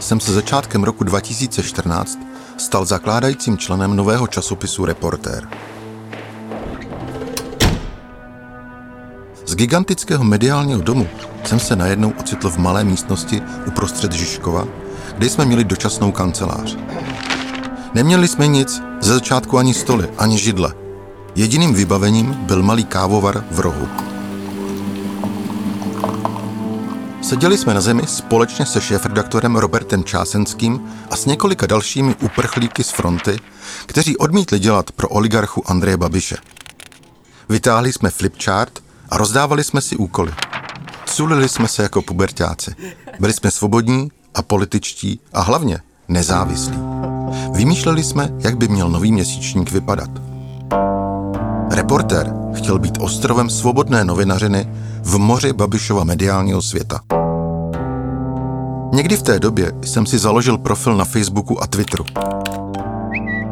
jsem se začátkem roku 2014 stal zakládajícím členem nového časopisu Reportér. Z gigantického mediálního domu jsem se najednou ocitl v malé místnosti uprostřed Žižkova, kde jsme měli dočasnou kancelář. Neměli jsme nic, ze začátku ani stoly, ani židle. Jediným vybavením byl malý kávovar v rohu. Seděli jsme na zemi společně se šéfredaktorem Robertem Čásenským a s několika dalšími uprchlíky z fronty, kteří odmítli dělat pro oligarchu Andreje Babiše. Vytáhli jsme flipchart a rozdávali jsme si úkoly. Sulili jsme se jako pubertáci. Byli jsme svobodní a političtí a hlavně nezávislí. Vymýšleli jsme, jak by měl nový měsíčník vypadat. Reportér chtěl být ostrovem svobodné novinařiny v moři Babišova mediálního světa. Někdy v té době jsem si založil profil na Facebooku a Twitteru.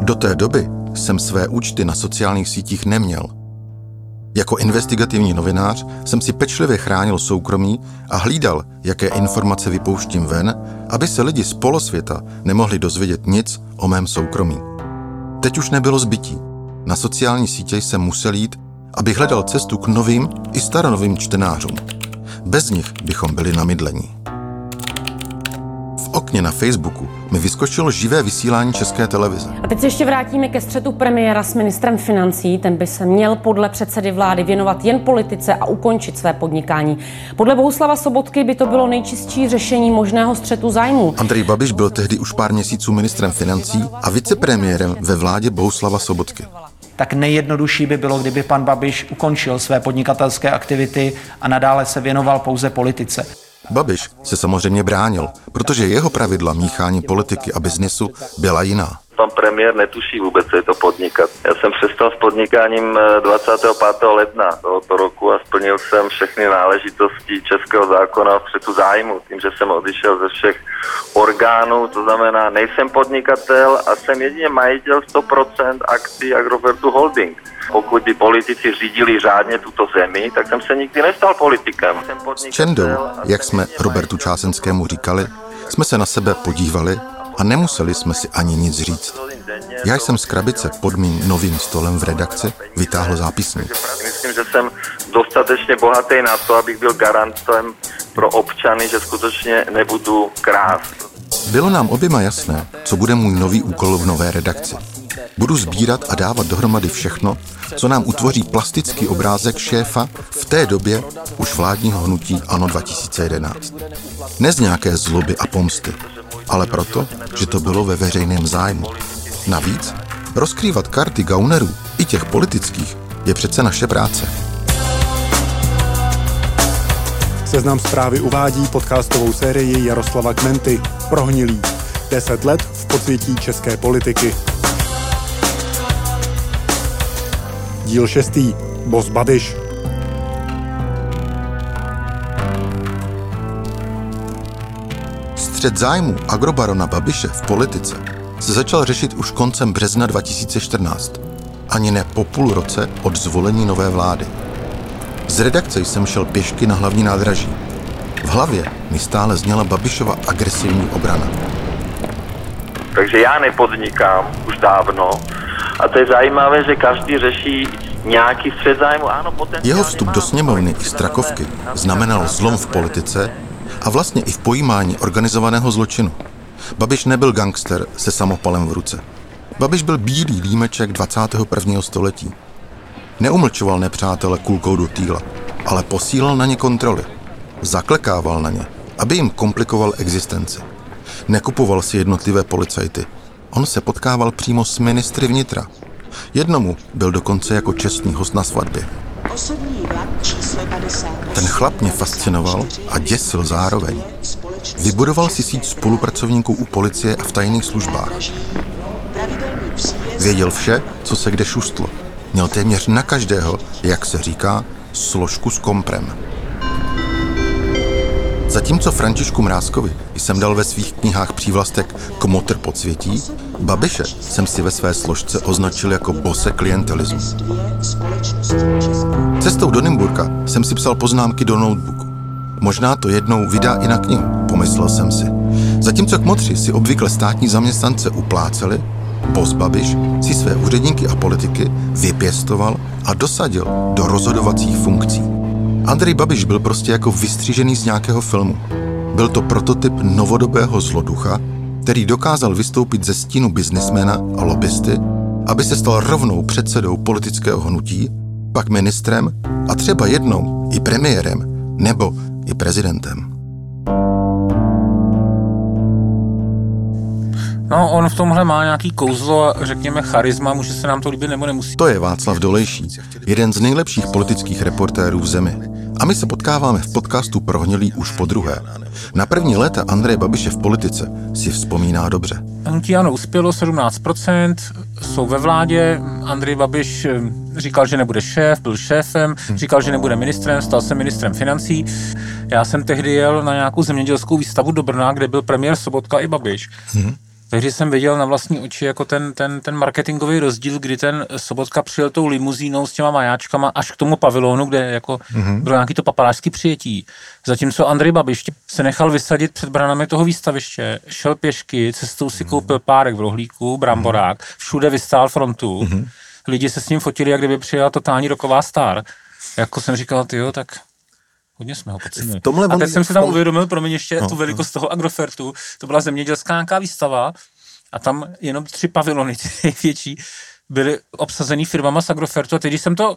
Do té doby jsem své účty na sociálních sítích neměl. Jako investigativní novinář jsem si pečlivě chránil soukromí a hlídal, jaké informace vypouštím ven, aby se lidi z polosvěta nemohli dozvědět nic o mém soukromí. Teď už nebylo zbytí. Na sociální sítě jsem musel jít, abych hledal cestu k novým i staronovým čtenářům. Bez nich bychom byli na mydlení okně na Facebooku mi vyskočilo živé vysílání České televize. A teď se ještě vrátíme ke střetu premiéra s ministrem financí. Ten by se měl podle předsedy vlády věnovat jen politice a ukončit své podnikání. Podle Bohuslava Sobotky by to bylo nejčistší řešení možného střetu zájmu. Andrej Babiš byl tehdy už pár měsíců ministrem financí a vicepremiérem ve vládě Bohuslava Sobotky tak nejjednodušší by bylo, kdyby pan Babiš ukončil své podnikatelské aktivity a nadále se věnoval pouze politice. Babiš se samozřejmě bránil, protože jeho pravidla míchání politiky a biznesu byla jiná. Pan premiér netuší vůbec, co je to podnikat. Já jsem přestal s podnikáním 25. Eh, ledna tohoto roku a splnil jsem všechny náležitosti českého zákona v střetu zájmu, tím, že jsem odešel ze všech orgánů, to znamená, nejsem podnikatel a jsem jedině majitel 100% akcí Agrofertu Holding. Pokud by politici řídili řádně tuto zemi, tak jsem se nikdy nestal politikem. S Čendou, jak jsme Robertu Čásenskému říkali, jsme se na sebe podívali a nemuseli jsme si ani nic říct. Já jsem z krabice pod mým novým stolem v redakci vytáhl zápisník. Myslím, že jsem dostatečně bohatý na to, abych byl garantem pro občany, že skutečně nebudu krást. Bylo nám oběma jasné, co bude můj nový úkol v nové redakci. Budu sbírat a dávat dohromady všechno, co nám utvoří plastický obrázek šéfa v té době už vládního hnutí ANO 2011. Ne z nějaké zloby a pomsty, ale proto, že to bylo ve veřejném zájmu. Navíc, rozkrývat karty gaunerů, i těch politických, je přece naše práce. Seznam zprávy uvádí podcastovou sérii Jaroslava Kmenty Prohnilý. 10 let v podsvětí české politiky. Díl 6. Bos Babiš. Střed zájmu agrobarona Babiše v politice se začal řešit už koncem března 2014, ani ne po půl roce od zvolení nové vlády. Z redakce jsem šel pěšky na hlavní nádraží. V hlavě mi stále zněla Babišova agresivní obrana. Takže já nepodnikám už dávno a to je zajímavé, že každý řeší nějaký střed zájmu. Ano, Jeho vstup do sněmovny i Strakovky znamenal zlom v politice a vlastně i v pojímání organizovaného zločinu. Babiš nebyl gangster se samopalem v ruce. Babiš byl bílý límeček 21. století. Neumlčoval nepřátele kulkou do týla, ale posílal na ně kontroly. Zaklekával na ně, aby jim komplikoval existenci. Nekupoval si jednotlivé policajty. On se potkával přímo s ministry vnitra. Jednomu byl dokonce jako čestný host na svatbě. Ten chlap mě fascinoval a děsil zároveň. Vybudoval si síť spolupracovníků u policie a v tajných službách. Věděl vše, co se kde šustlo. Měl téměř na každého, jak se říká, složku s komprem. Zatímco Františku Mrázkovi jsem dal ve svých knihách přívlastek Komotr podsvětí, Babiše jsem si ve své složce označil jako bose klientelismu. Cestou do Nymburka jsem si psal poznámky do notebooku. Možná to jednou vydá i na knihu, pomyslel jsem si. Zatímco kmotři si obvykle státní zaměstnance upláceli, Bos Babiš si své úředníky a politiky vypěstoval a dosadil do rozhodovacích funkcí. Andrej Babiš byl prostě jako vystřížený z nějakého filmu. Byl to prototyp novodobého zloducha, který dokázal vystoupit ze stínu biznismena a lobbysty, aby se stal rovnou předsedou politického hnutí, pak ministrem a třeba jednou i premiérem nebo i prezidentem. No, on v tomhle má nějaký kouzlo, řekněme charisma, může se nám to líbit nebo nemusí. To je Václav Dolejší, jeden z nejlepších politických reportérů v zemi. A my se potkáváme v podcastu Prohnilý už po druhé. Na první léta Andreje Babiše v politice si vzpomíná dobře. Hnutí ano uspělo 17%, jsou ve vládě, Andrej Babiš eh, říkal, že nebude šéf, byl šéfem, říkal, že nebude ministrem, stal se ministrem financí. Já jsem tehdy jel na nějakou zemědělskou výstavu do Brna, kde byl premiér Sobotka i Babiš. Hmm. Takže jsem viděl na vlastní oči jako ten, ten, ten marketingový rozdíl, kdy ten Sobotka přijel tou limuzínou s těma majáčkama až k tomu pavilonu, kde jako mm-hmm. bylo nějaký to papalářský přijetí. Zatímco Andrej Babiš se nechal vysadit před branami toho výstaviště, šel pěšky, cestou si koupil párek v rohlíku, bramborák, všude vystál frontu, mm-hmm. lidi se s ním fotili, jak kdyby přijela totální roková star. Jako jsem říkal, ty jo, tak Hodně jsme ho podcenili. A teď jsem si tam uvědomil, pro mě ještě no, tu velikost no. toho Agrofertu, to byla zemědělská nějaká výstava a tam jenom tři pavilony, ty největší, byly obsazený firmama z Agrofertu a teď, když jsem to,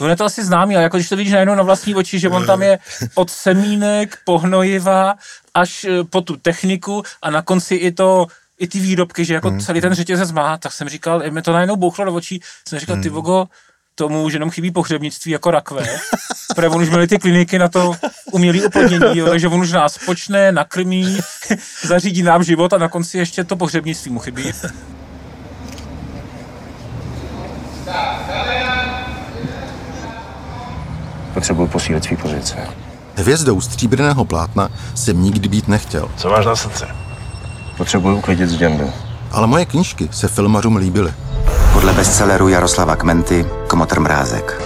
on je to asi známý, ale jako když to vidíš najednou na vlastní oči, že on tam je od semínek, pohnojiva, až eh, po tu techniku a na konci i to, i ty výrobky, že jako hmm. celý ten řetězec má, tak jsem říkal, mi to najednou bouchlo do očí, jsem říkal, ty hmm. vogo, tomu už jenom chybí pohřebnictví jako rakve, protože on už měli ty kliniky na to umělý oplodnění, takže on už nás počne, nakrmí, zařídí nám život a na konci ještě to pohřebnictví mu chybí. Potřebuji posílit svý pozice. Hvězdou stříbrného plátna jsem nikdy být nechtěl. Co máš na srdci? Potřebuji uklidit z Ale moje knížky se filmařům líbily. Podle bestselleru Jaroslava Kmenty Kmotr Mrázek.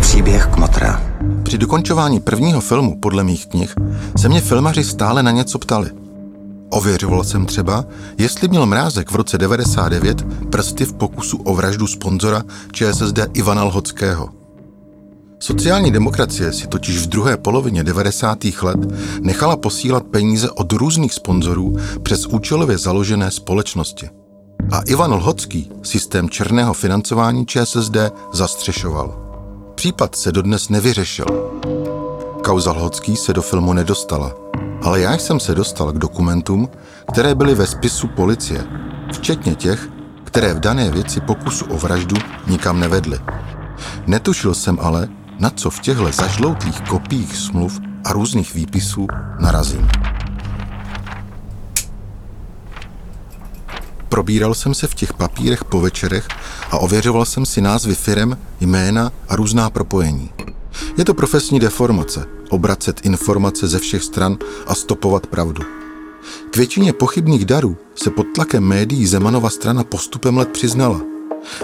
Příběh Kmotra. Při dokončování prvního filmu podle mých knih se mě filmaři stále na něco ptali. Ověřoval jsem třeba, jestli měl Mrázek v roce 99 prsty v pokusu o vraždu sponzora ČSSD Ivana Lhockého. Sociální demokracie si totiž v druhé polovině 90. let nechala posílat peníze od různých sponzorů přes účelově založené společnosti a Ivan Lhocký systém černého financování ČSSD zastřešoval. Případ se dodnes nevyřešil. Kauza Lhocký se do filmu nedostala, ale já jsem se dostal k dokumentům, které byly ve spisu policie, včetně těch, které v dané věci pokusu o vraždu nikam nevedly. Netušil jsem ale, na co v těchto zažloutlých kopiích smluv a různých výpisů narazím. Probíral jsem se v těch papírech po večerech a ověřoval jsem si názvy firem, jména a různá propojení. Je to profesní deformace, obracet informace ze všech stran a stopovat pravdu. K většině pochybných darů se pod tlakem médií Zemanova strana postupem let přiznala.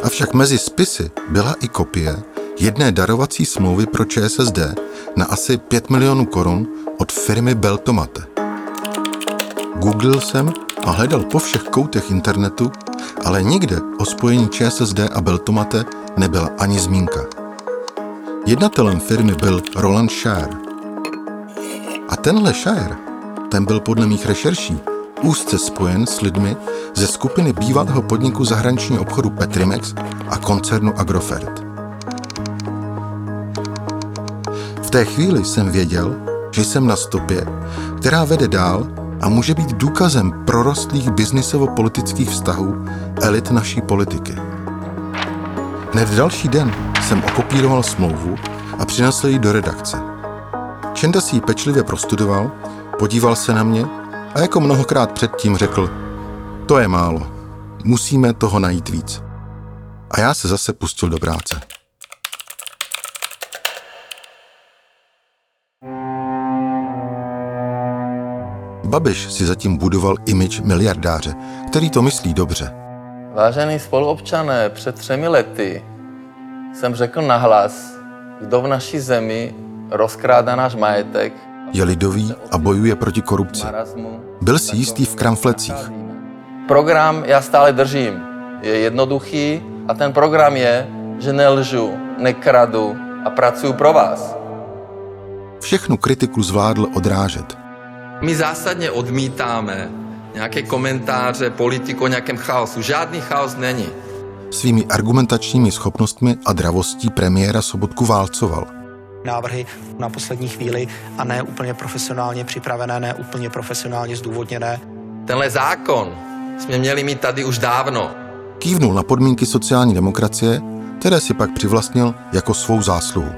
Avšak mezi spisy byla i kopie jedné darovací smlouvy pro ČSSD na asi 5 milionů korun od firmy Beltomate. Googlil jsem a hledal po všech koutech internetu, ale nikde o spojení ČSSD a Beltomate nebyla ani zmínka. Jednatelem firmy byl Roland Shire. A tenhle Shire, ten byl podle mých rešerší úzce spojen s lidmi ze skupiny bývalého podniku zahraničního obchodu Petrimex a koncernu Agrofert. V té chvíli jsem věděl, že jsem na stopě, která vede dál a může být důkazem prorostlých biznisovo-politických vztahů elit naší politiky. Hned další den jsem okopíroval smlouvu a přinesl ji do redakce. Čenda si ji pečlivě prostudoval, Podíval se na mě a jako mnohokrát předtím řekl, to je málo, musíme toho najít víc. A já se zase pustil do práce. Babiš si zatím budoval imič miliardáře, který to myslí dobře. Vážený spoluobčané, před třemi lety jsem řekl nahlas, kdo v naší zemi rozkrádá náš majetek. Je lidový a bojuje proti korupci. Byl si jistý v kramflecích. Program já stále držím. Je jednoduchý a ten program je, že nelžu, nekradu a pracuji pro vás. Všechnu kritiku zvládl odrážet. My zásadně odmítáme nějaké komentáře politiku o nějakém chaosu. Žádný chaos není. Svými argumentačními schopnostmi a dravostí premiéra Sobotku válcoval. Návrhy na poslední chvíli a ne úplně profesionálně připravené, ne úplně profesionálně zdůvodněné. Tenhle zákon jsme měli mít tady už dávno. Kývnul na podmínky sociální demokracie, které si pak přivlastnil jako svou zásluhu.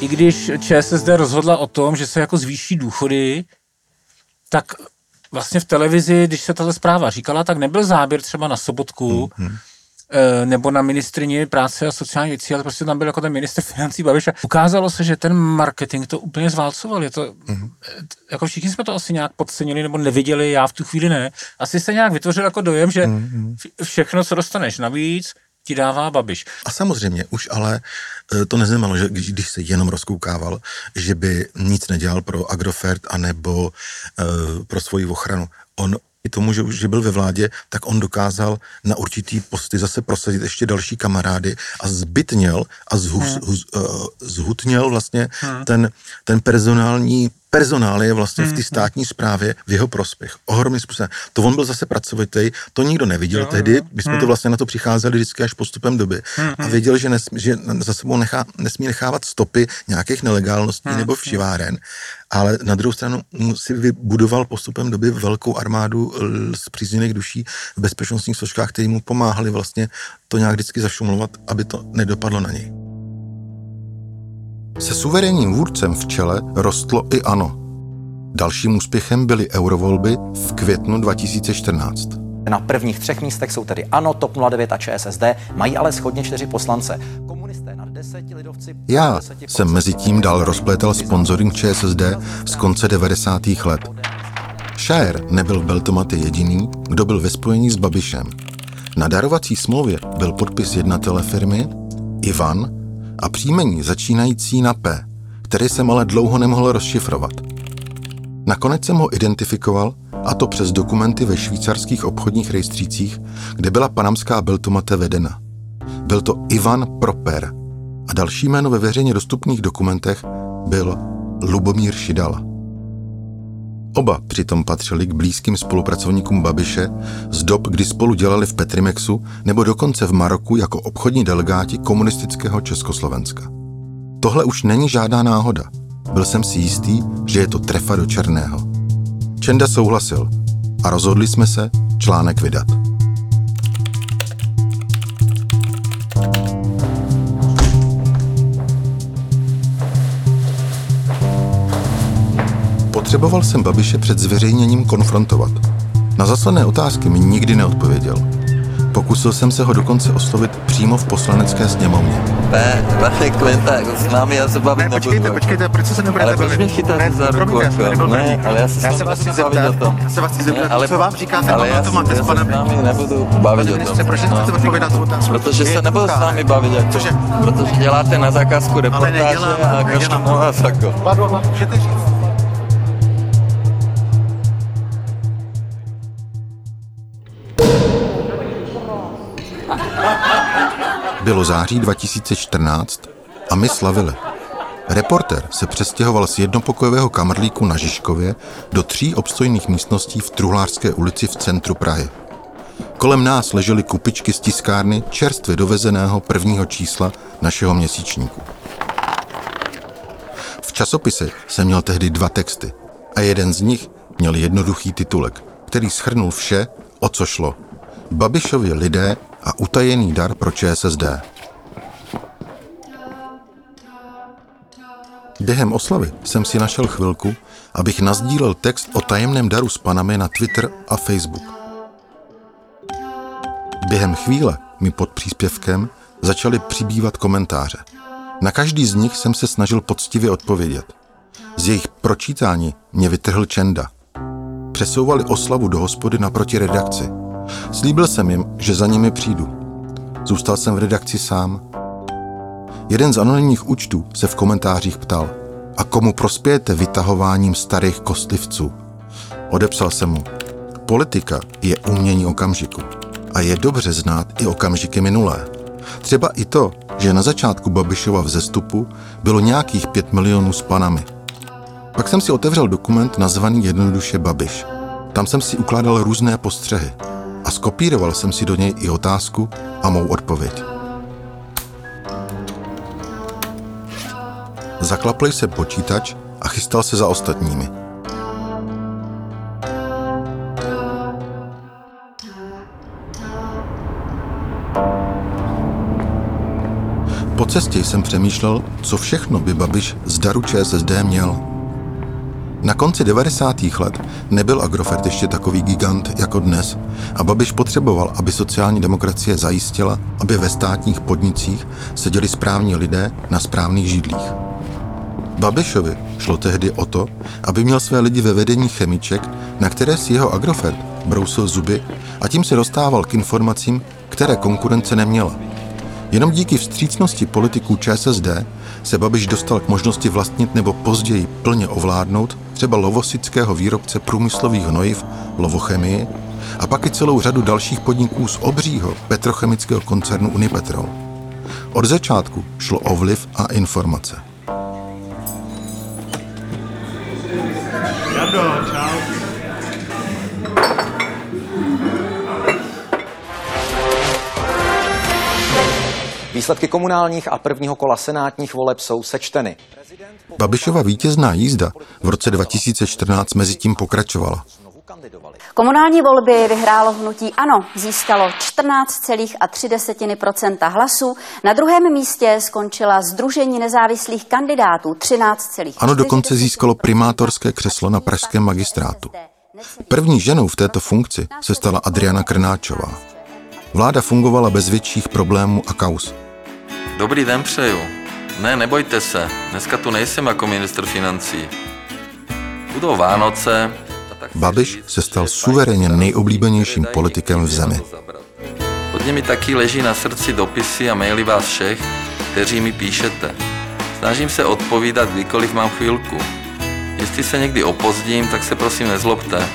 I když ČSSD rozhodla o tom, že se jako zvýší důchody, tak vlastně v televizi, když se tato zpráva říkala, tak nebyl záběr třeba na Sobotku, mm-hmm nebo na ministrině práce a sociální věcí, ale prostě tam byl jako ten minister financí Babiš a ukázalo se, že ten marketing to úplně zválcoval. Je to, mm-hmm. jako všichni jsme to asi nějak podcenili nebo neviděli, já v tu chvíli ne. Asi se nějak vytvořil jako dojem, že mm-hmm. všechno, co dostaneš navíc, ti dává Babiš. A samozřejmě už ale eh, to neznamenalo, že když se jenom rozkoukával, že by nic nedělal pro Agrofert anebo uh, pro svoji ochranu. On i tomu, že už že byl ve vládě, tak on dokázal na určitý posty zase prosadit ještě další kamarády a zbytněl a zhus, hmm. hus, uh, zhutněl vlastně hmm. ten, ten personální personál je vlastně v té hmm, státní správě v jeho prospěch. Ohromný způsobem. To on byl zase pracovitý, to nikdo neviděl jo, tehdy, my jsme to hmm. vlastně na to přicházeli vždycky až postupem doby a hmm, věděl, že, nesmí, že za sebou nechá, nesmí nechávat stopy nějakých nelegálností nebo všiváren, ale na druhou stranu si vybudoval postupem doby velkou armádu z přízněných duší v bezpečnostních složkách, který mu pomáhali vlastně to nějak vždycky zašumlovat, aby to nedopadlo na něj. Se suverénním vůdcem v čele rostlo i ANO. Dalším úspěchem byly eurovolby v květnu 2014. Na prvních třech místech jsou tedy ANO, TOP 09 a ČSSD, mají ale schodně čtyři poslance. Komunisté na deseti lidovci... Já jsem mezi tím dál rozplétal sponsoring ČSSD z konce 90. let. Šajer nebyl v Beltomaty jediný, kdo byl ve spojení s Babišem. Na darovací smlouvě byl podpis jednatele firmy, Ivan, a příjmení začínající na P, který jsem ale dlouho nemohl rozšifrovat. Nakonec jsem ho identifikoval, a to přes dokumenty ve švýcarských obchodních rejstřících, kde byla panamská Beltomate vedena. Byl to Ivan Proper a další jméno ve veřejně dostupných dokumentech byl Lubomír Šidala. Oba přitom patřili k blízkým spolupracovníkům Babiše z dob, kdy spolu dělali v Petrimexu nebo dokonce v Maroku jako obchodní delegáti komunistického Československa. Tohle už není žádná náhoda. Byl jsem si jistý, že je to trefa do černého. Čenda souhlasil a rozhodli jsme se článek vydat. Potřeboval jsem Babiše před zveřejněním konfrontovat. Na zaslané otázky mi nikdy neodpověděl. Pokusil jsem se ho dokonce oslovit přímo v poslanecké sněmovně. Ne, vaše klienta s námi já se bavit ne, počkejte, nebudu. počkejte, proč se nebudete ale proč mě chytáte za ruku? Jako? Ne, ale já se, já se vás chci zeptat, tom. Já se vás chci zeptat, ale, co vám říkáte, ale já, to máte s panem... Já se nebudu bavit o tom. Proč nechcete no. odpovědět na otázku? Protože se nebudu s námi bavit. Jako. Cože? Protože děláte na zakázku reportáže a každý vás jako. Pardon, můžete říct? Bylo září 2014 a my slavili. Reporter se přestěhoval z jednopokojového kamrlíku na Žižkově do tří obstojných místností v Truhlářské ulici v centru Prahy. Kolem nás ležely kupičky z tiskárny čerstvě dovezeného prvního čísla našeho měsíčníku. V časopise jsem měl tehdy dva texty a jeden z nich měl jednoduchý titulek, který schrnul vše, o co šlo. Babišovi lidé a utajený dar pro ČSSD. Během oslavy jsem si našel chvilku abych nazdílel text o tajemném daru s panami na Twitter a Facebook. Během chvíle mi pod příspěvkem začaly přibývat komentáře. Na každý z nich jsem se snažil poctivě odpovědět. Z jejich pročítání mě vytrhl Čenda. Přesouvali oslavu do hospody naproti redakci. Slíbil jsem jim, že za nimi přijdu. Zůstal jsem v redakci sám. Jeden z anonymních účtů se v komentářích ptal – a komu prospějete vytahováním starých kostlivců. Odepsal jsem mu. Politika je umění okamžiku a je dobře znát i okamžiky minulé. Třeba i to, že na začátku Babišova vzestupu bylo nějakých pět milionů s panami. Pak jsem si otevřel dokument nazvaný jednoduše Babiš. Tam jsem si ukládal různé postřehy a skopíroval jsem si do něj i otázku a mou odpověď. Zaklapl se počítač a chystal se za ostatními. Po cestě jsem přemýšlel, co všechno by Babiš z daru ČSSD měl. Na konci 90. let nebyl Agrofert ještě takový gigant jako dnes a Babiš potřeboval, aby sociální demokracie zajistila, aby ve státních podnicích seděli správní lidé na správných židlích. Babišovi šlo tehdy o to, aby měl své lidi ve vedení chemiček, na které si jeho Agrofert brousil zuby a tím se dostával k informacím, které konkurence neměla. Jenom díky vstřícnosti politiků ČSSD se Babiš dostal k možnosti vlastnit nebo později plně ovládnout třeba lovosického výrobce průmyslových hnojiv Lovochemii a pak i celou řadu dalších podniků z obřího petrochemického koncernu Unipetrol. Od začátku šlo o vliv a informace. Výsledky komunálních a prvního kola senátních voleb jsou sečteny. Babišova vítězná jízda v roce 2014 mezi tím pokračovala. Komunální volby vyhrálo hnutí ANO, získalo 14,3% hlasů. Na druhém místě skončila Združení nezávislých kandidátů 13,4 ANO dokonce získalo primátorské křeslo na pražském magistrátu. První ženou v této funkci se stala Adriana Krnáčová. Vláda fungovala bez větších problémů a kaus. Dobrý den přeju. Ne, nebojte se, dneska tu nejsem jako ministr financí. Budou Vánoce. Babiš se stal suverénně nejoblíbenějším politikem v zemi. Hodně mi taky leží na srdci dopisy a maily vás všech, kteří mi píšete. Snažím se odpovídat kdykoliv mám chvilku. Jestli se někdy opozdím, tak se prosím nezlobte.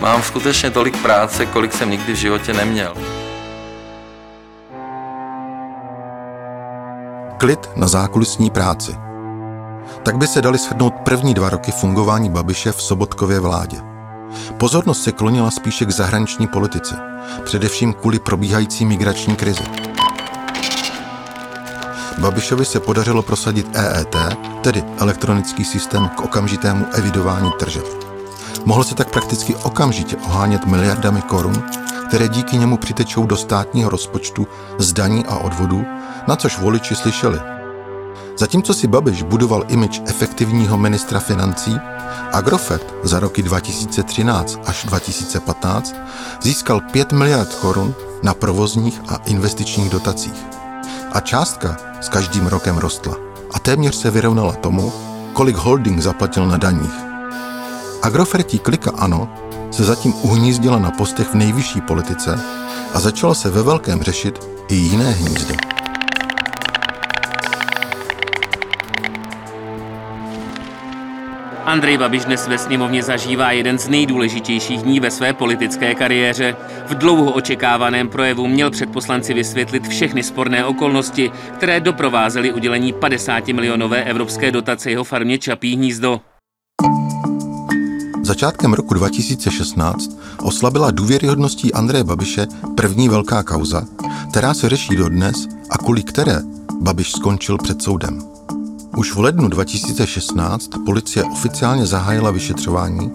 Mám skutečně tolik práce, kolik jsem nikdy v životě neměl. Klid na zákulisní práci. Tak by se dali shrnout první dva roky fungování Babiše v Sobotkově vládě. Pozornost se klonila spíše k zahraniční politice, především kvůli probíhající migrační krizi. Babišovi se podařilo prosadit EET, tedy elektronický systém k okamžitému evidování tržeb. Mohl se tak prakticky okamžitě ohánět miliardami korun, které díky němu přitečou do státního rozpočtu z daní a odvodů na což voliči slyšeli. Zatímco si Babiš budoval imič efektivního ministra financí, Agrofert za roky 2013 až 2015 získal 5 miliard korun na provozních a investičních dotacích. A částka s každým rokem rostla a téměř se vyrovnala tomu, kolik holding zaplatil na daních. Agrofertí klika ANO se zatím uhnízdila na postech v nejvyšší politice a začala se ve velkém řešit i jiné hnízdo. Andrej Babiš dnes ve sněmovně zažívá jeden z nejdůležitějších dní ve své politické kariéře. V dlouho očekávaném projevu měl před poslanci vysvětlit všechny sporné okolnosti, které doprovázely udělení 50 milionové evropské dotace jeho farmě Čapí hnízdo. Začátkem roku 2016 oslabila důvěryhodností Andreje Babiše první velká kauza, která se řeší dodnes a kvůli které Babiš skončil před soudem. Už v lednu 2016 policie oficiálně zahájila vyšetřování,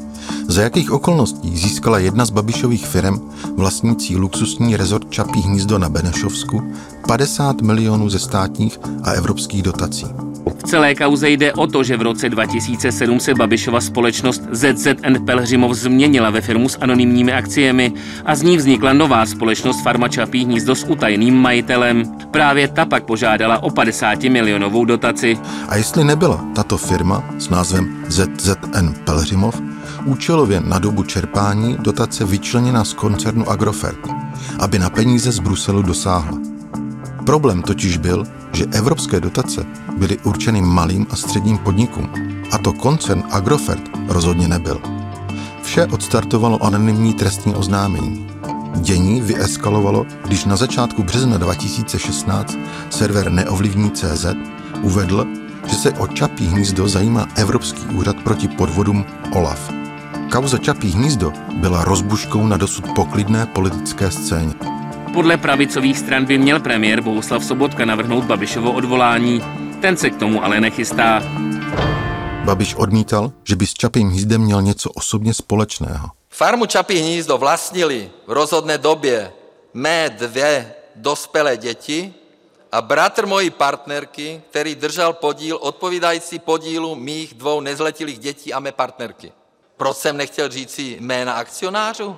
za jakých okolností získala jedna z Babišových firm vlastnící luxusní rezort Čapí hnízdo na Benešovsku 50 milionů ze státních a evropských dotací. V celé kauze jde o to, že v roce 2007 se Babišova společnost ZZN Pelhřimov změnila ve firmu s anonymními akciemi a z ní vznikla nová společnost Farma Čapí hnízdo s utajeným majitelem. Právě ta pak požádala o 50 milionovou dotaci. A jestli nebyla tato firma s názvem ZZN Pelhřimov účelově na dobu čerpání dotace vyčleněna z koncernu Agrofert, aby na peníze z Bruselu dosáhla. Problém totiž byl, že evropské dotace byly určeny malým a středním podnikům, a to koncern Agrofert rozhodně nebyl. Vše odstartovalo anonymní trestní oznámení. Dění vyeskalovalo, když na začátku března 2016 server neovlivní.cz uvedl, že se o Čapí hnízdo zajímá Evropský úřad proti podvodům OLAF. Kauza Čapí hnízdo byla rozbuškou na dosud poklidné politické scéně. Podle pravicových stran by měl premiér Bohuslav Sobotka navrhnout Babišovo odvolání. Ten se k tomu ale nechystá. Babiš odmítal, že by s Čapím hnízdem měl něco osobně společného. Farmu Čapí hnízdo vlastnili v rozhodné době mé dvě dospělé děti a bratr mojí partnerky, který držel podíl odpovídající podílu mých dvou nezletilých dětí a mé partnerky. Proč jsem nechtěl říci jména akcionářů?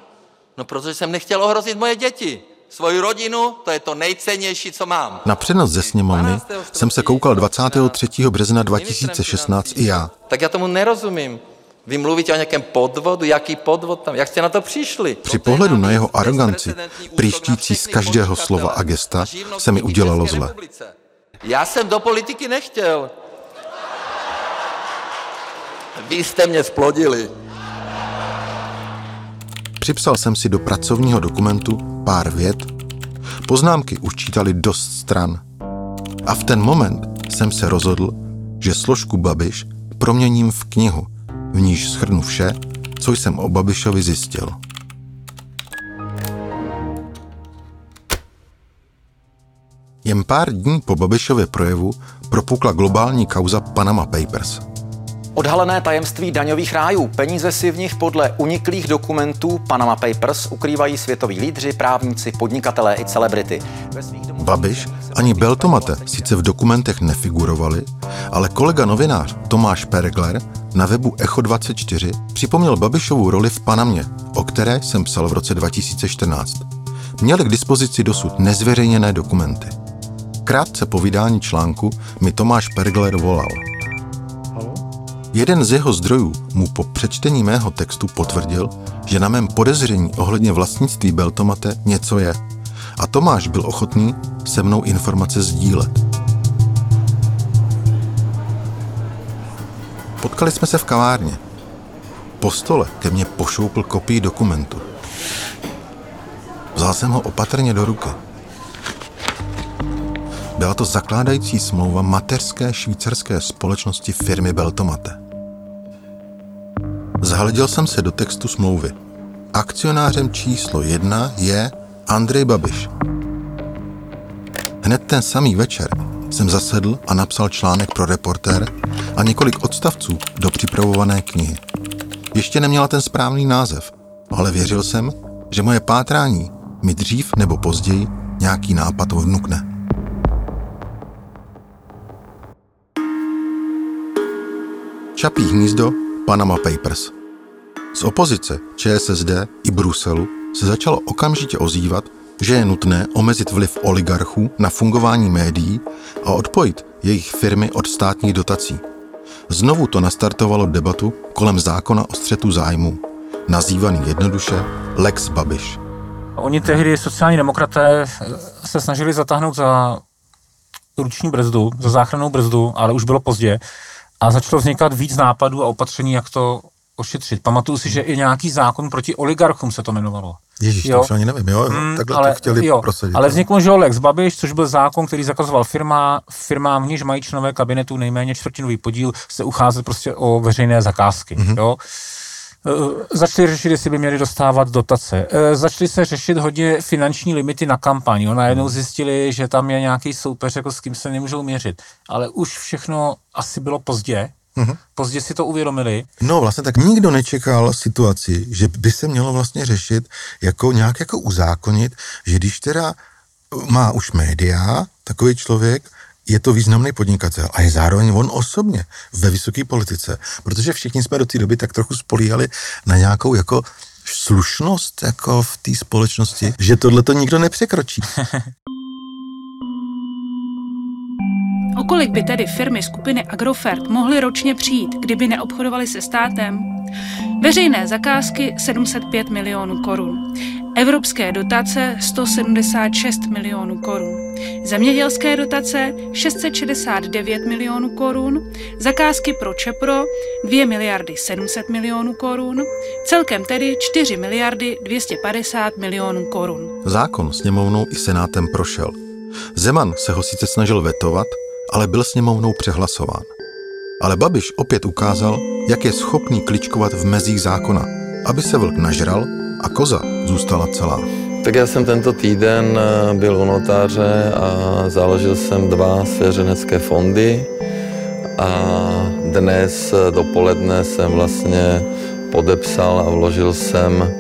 No, protože jsem nechtěl ohrozit moje děti. Svoji rodinu, to je to nejcennější, co mám. Na přenos ze sněmovny jsem se koukal 23. března 2016 i já. Tak já tomu nerozumím. Vy mluvíte o nějakém podvodu? Jaký podvod tam? Jak jste na to přišli? Při pohledu na jeho aroganci, příštící z každého slova a gesta, se mi udělalo zle. Já jsem do politiky nechtěl. Vy jste mě splodili. Připsal jsem si do pracovního dokumentu pár vět, poznámky už čítali dost stran. A v ten moment jsem se rozhodl, že složku Babiš proměním v knihu, v níž schrnu vše, co jsem o Babišovi zjistil. Jen pár dní po Babišově projevu propukla globální kauza Panama Papers – Odhalené tajemství daňových rájů. Peníze si v nich podle uniklých dokumentů Panama Papers ukrývají světoví lídři, právníci, podnikatelé i celebrity. Babiš ani Beltomate sice v dokumentech nefigurovali, ale kolega novinář Tomáš Pergler na webu Echo24 připomněl Babišovu roli v Panamě, o které jsem psal v roce 2014. Měli k dispozici dosud nezveřejněné dokumenty. Krátce po vydání článku mi Tomáš Pergler volal – Jeden z jeho zdrojů mu po přečtení mého textu potvrdil, že na mém podezření ohledně vlastnictví Beltomate něco je. A Tomáš byl ochotný se mnou informace sdílet. Potkali jsme se v kavárně. Po stole ke mně pošoupil kopii dokumentu. Vzal jsem ho opatrně do ruky. Byla to zakládající smlouva mateřské švýcarské společnosti firmy Beltomate. Zhleděl jsem se do textu smlouvy. Akcionářem číslo jedna je Andrej Babiš. Hned ten samý večer jsem zasedl a napsal článek pro reportér a několik odstavců do připravované knihy. Ještě neměla ten správný název, ale věřil jsem, že moje pátrání mi dřív nebo později nějaký nápad vnukne. Čapí hnízdo Panama Papers. Z opozice, ČSSD i Bruselu se začalo okamžitě ozývat, že je nutné omezit vliv oligarchů na fungování médií a odpojit jejich firmy od státních dotací. Znovu to nastartovalo debatu kolem zákona o střetu zájmu, nazývaný jednoduše Lex Babiš. Oni tehdy, sociální demokraté, se snažili zatáhnout za ruční brzdu, za záchrannou brzdu, ale už bylo pozdě a začalo vznikat víc nápadů a opatření, jak to ošetřit. Pamatuju si, že i nějaký zákon proti oligarchům se to jmenovalo. Ježíš, jo? to ani nevím, jo, mm, takhle ale, to chtěli jo, prosadit. Ale vznikl že Lex Babiš, což byl zákon, který zakazoval firma, firmám, v níž mají členové kabinetu nejméně čtvrtinový podíl, se ucházet prostě o veřejné zakázky, mm-hmm. jo. Začali řešit, jestli by měli dostávat dotace. E, začali se řešit hodně finanční limity na kampaň. Najednou zjistili, že tam je nějaký soupeř, jako s kým se nemůžou měřit. Ale už všechno asi bylo pozdě, Mm-hmm. Později si to uvědomili. No vlastně tak nikdo nečekal situaci, že by se mělo vlastně řešit jako nějak jako uzákonit, že když teda má už média, takový člověk je to významný podnikatel a je zároveň on osobně ve vysoké politice, protože všichni jsme do té doby tak trochu spolíhali na nějakou jako slušnost jako v té společnosti, že tohle to nikdo nepřekročí. O kolik by tedy firmy skupiny Agrofert mohly ročně přijít, kdyby neobchodovaly se státem? Veřejné zakázky 705 milionů korun. Evropské dotace 176 milionů korun. Zemědělské dotace 669 milionů korun. Zakázky pro Čepro 2 miliardy 700 milionů korun. Celkem tedy 4 miliardy 250 milionů korun. Zákon sněmovnou i senátem prošel. Zeman se ho sice snažil vetovat, ale byl sněmovnou přehlasován. Ale Babiš opět ukázal, jak je schopný kličkovat v mezích zákona, aby se vlk nažral a koza zůstala celá. Tak já jsem tento týden eh, byl u notáře a založil jsem dva svěřenecké fondy a dnes eh, dopoledne jsem vlastně podepsal a vložil jsem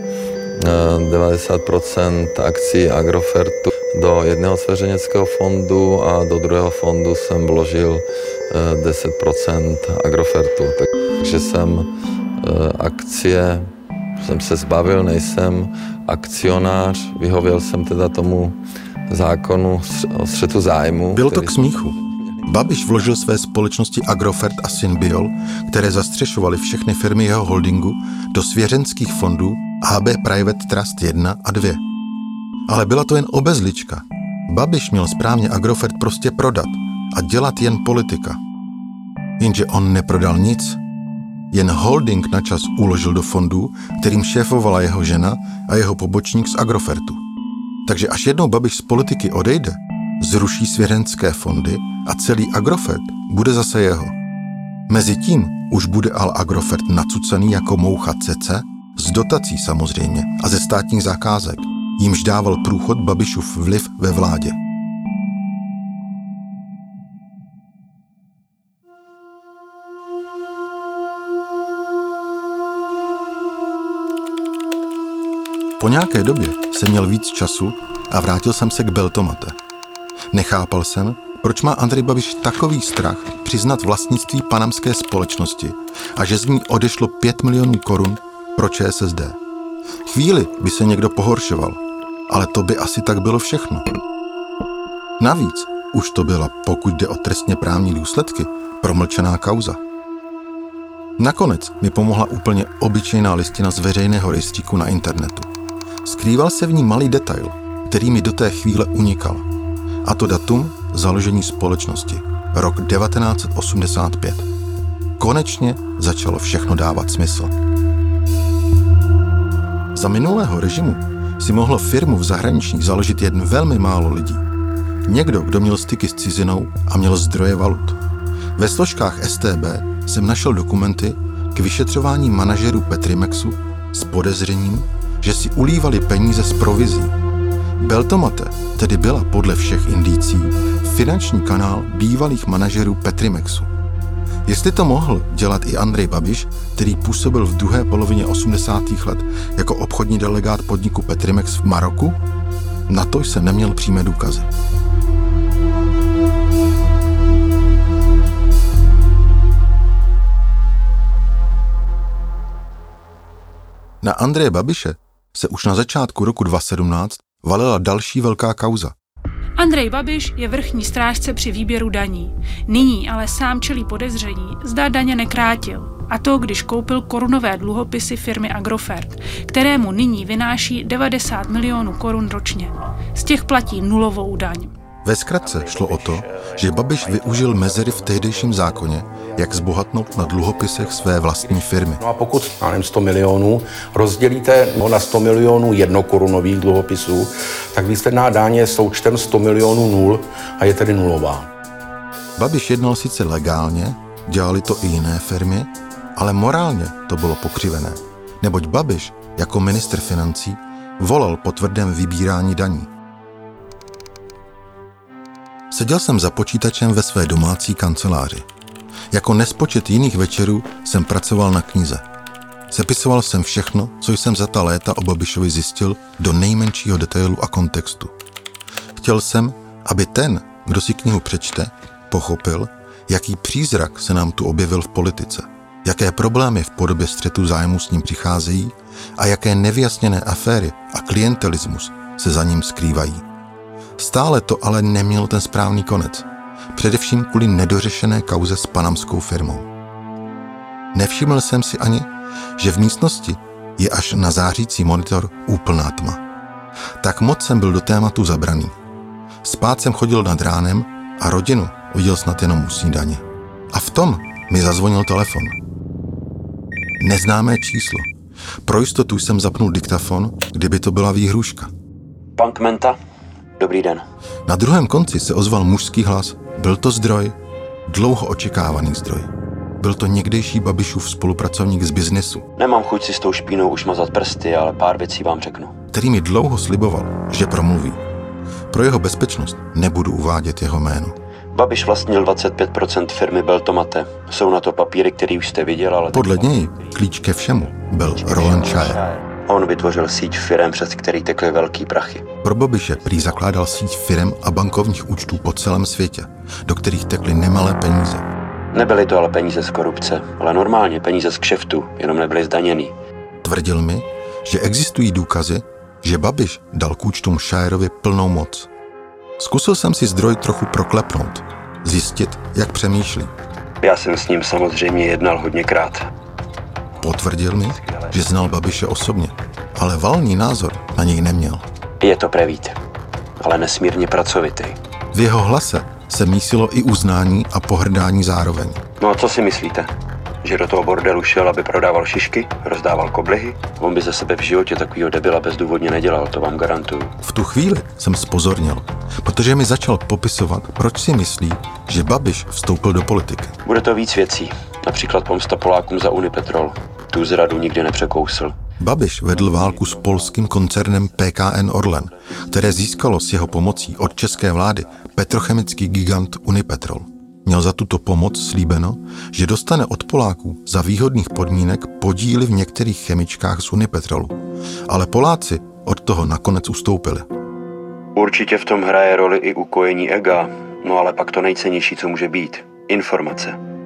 90% eh, akcí Agrofertu do jedného svěřeneckého fondu a do druhého fondu jsem vložil 10% Agrofertu. Takže jsem akcie jsem se zbavil, nejsem akcionář, vyhověl jsem teda tomu zákonu o střetu zájmu. Bylo to k smíchu. Babiš vložil své společnosti Agrofert a Synbiol, které zastřešovaly všechny firmy jeho holdingu, do svěřenských fondů AB Private Trust 1 a 2. Ale byla to jen obezlička. Babiš měl správně Agrofert prostě prodat a dělat jen politika. Jenže on neprodal nic, jen holding na čas uložil do fondů, kterým šéfovala jeho žena a jeho pobočník z Agrofertu. Takže až jednou Babiš z politiky odejde, zruší svěřenské fondy a celý Agrofert bude zase jeho. Mezitím už bude Al Agrofert nacucený jako moucha cece, z dotací samozřejmě a ze státních zakázek, jimž dával průchod Babišův vliv ve vládě. Po nějaké době jsem měl víc času a vrátil jsem se k Beltomate. Nechápal jsem, proč má Andrej Babiš takový strach přiznat vlastnictví panamské společnosti a že z ní odešlo 5 milionů korun pro ČSSD. Chvíli by se někdo pohoršoval, ale to by asi tak bylo všechno. Navíc už to byla, pokud jde o trestně právní důsledky, promlčená kauza. Nakonec mi pomohla úplně obyčejná listina z veřejného rejstříku na internetu. Skrýval se v ní malý detail, který mi do té chvíle unikal. A to datum založení společnosti, rok 1985. Konečně začalo všechno dávat smysl. Za minulého režimu si mohlo firmu v zahraničí založit jen velmi málo lidí. Někdo, kdo měl styky s cizinou a měl zdroje valut. Ve složkách STB jsem našel dokumenty k vyšetřování manažerů Petrimexu s podezřením, že si ulívali peníze z provizí. Beltomate tedy byla podle všech indicí finanční kanál bývalých manažerů Petrimexu. Jestli to mohl dělat i Andrej Babiš, který působil v druhé polovině 80. let jako obchodní delegát podniku Petrimex v Maroku, na to jsem neměl přímé důkazy. Na Andreje Babiše se už na začátku roku 2017 valila další velká kauza. Andrej Babiš je vrchní strážce při výběru daní. Nyní ale sám čelí podezření, zda daně nekrátil. A to, když koupil korunové dluhopisy firmy Agrofert, kterému nyní vynáší 90 milionů korun ročně. Z těch platí nulovou daň. Ve zkratce šlo o to, že Babiš využil mezery v tehdejším zákoně, jak zbohatnout na dluhopisech své vlastní firmy. No a pokud, já nevím, 100 milionů rozdělíte no, na 100 milionů jednokorunových dluhopisů, tak výsledná dáň je součtem 100 milionů nul a je tedy nulová. Babiš jednal sice legálně, dělali to i jiné firmy, ale morálně to bylo pokřivené. Neboť Babiš, jako ministr financí, volal po tvrdém vybírání daní. Seděl jsem za počítačem ve své domácí kanceláři. Jako nespočet jiných večerů jsem pracoval na knize. Sepisoval jsem všechno, co jsem za ta léta o Babišovi zjistil do nejmenšího detailu a kontextu. Chtěl jsem, aby ten, kdo si knihu přečte, pochopil, jaký přízrak se nám tu objevil v politice, jaké problémy v podobě střetu zájmu s ním přicházejí a jaké nevyjasněné aféry a klientelismus se za ním skrývají. Stále to ale nemělo ten správný konec, především kvůli nedořešené kauze s panamskou firmou. Nevšiml jsem si ani, že v místnosti je až na zářící monitor úplná tma. Tak moc jsem byl do tématu zabraný. Spát jsem chodil nad ránem a rodinu viděl snad jenom u snídaně. A v tom mi zazvonil telefon. Neznámé číslo. Pro jistotu jsem zapnul diktafon, kdyby to byla výhruška. Pan Kmenta, dobrý den. Na druhém konci se ozval mužský hlas. Byl to zdroj, dlouho očekávaný zdroj. Byl to někdejší Babišův spolupracovník z biznesu, Nemám chuť si s tou špínou už mazat prsty, ale pár věcí vám řeknu. který mi dlouho sliboval, že promluví. Pro jeho bezpečnost nebudu uvádět jeho jméno. Babiš vlastnil 25% firmy Beltomate. Jsou na to papíry, který už jste viděl, ale... Podle něj klíč ke všemu byl Roland Shire. On vytvořil síť firem, přes který tekly velký prachy. Pro Babiše prý zakládal síť firem a bankovních účtů po celém světě, do kterých tekly nemalé peníze. Nebyly to ale peníze z korupce, ale normálně peníze z kšeftu, jenom nebyly zdaněný. Tvrdil mi, že existují důkazy, že Babiš dal k účtům Shireovi plnou moc. Zkusil jsem si zdroj trochu proklepnout, zjistit, jak přemýšlí. Já jsem s ním samozřejmě jednal hodněkrát. Potvrdil mi, že znal Babiše osobně, ale valný názor na něj neměl. Je to prevít, ale nesmírně pracovitý. V jeho hlase se mísilo i uznání a pohrdání zároveň. No a co si myslíte? Že do toho bordelu šel, aby prodával šišky, rozdával koblihy? On by ze sebe v životě takovýho debila bezdůvodně nedělal, to vám garantuju. V tu chvíli jsem spozornil, protože mi začal popisovat, proč si myslí, že Babiš vstoupil do politiky. Bude to víc věcí, například pomsta Polákům za Unipetrol. Tu zradu nikdy nepřekousl. Babiš vedl válku s polským koncernem PKN Orlen, které získalo s jeho pomocí od české vlády petrochemický gigant Unipetrol. Měl za tuto pomoc slíbeno, že dostane od Poláků za výhodných podmínek podíly v některých chemičkách z Unipetrolu. Ale Poláci od toho nakonec ustoupili. Určitě v tom hraje roli i ukojení ega, no ale pak to nejcennější, co může být. Informace.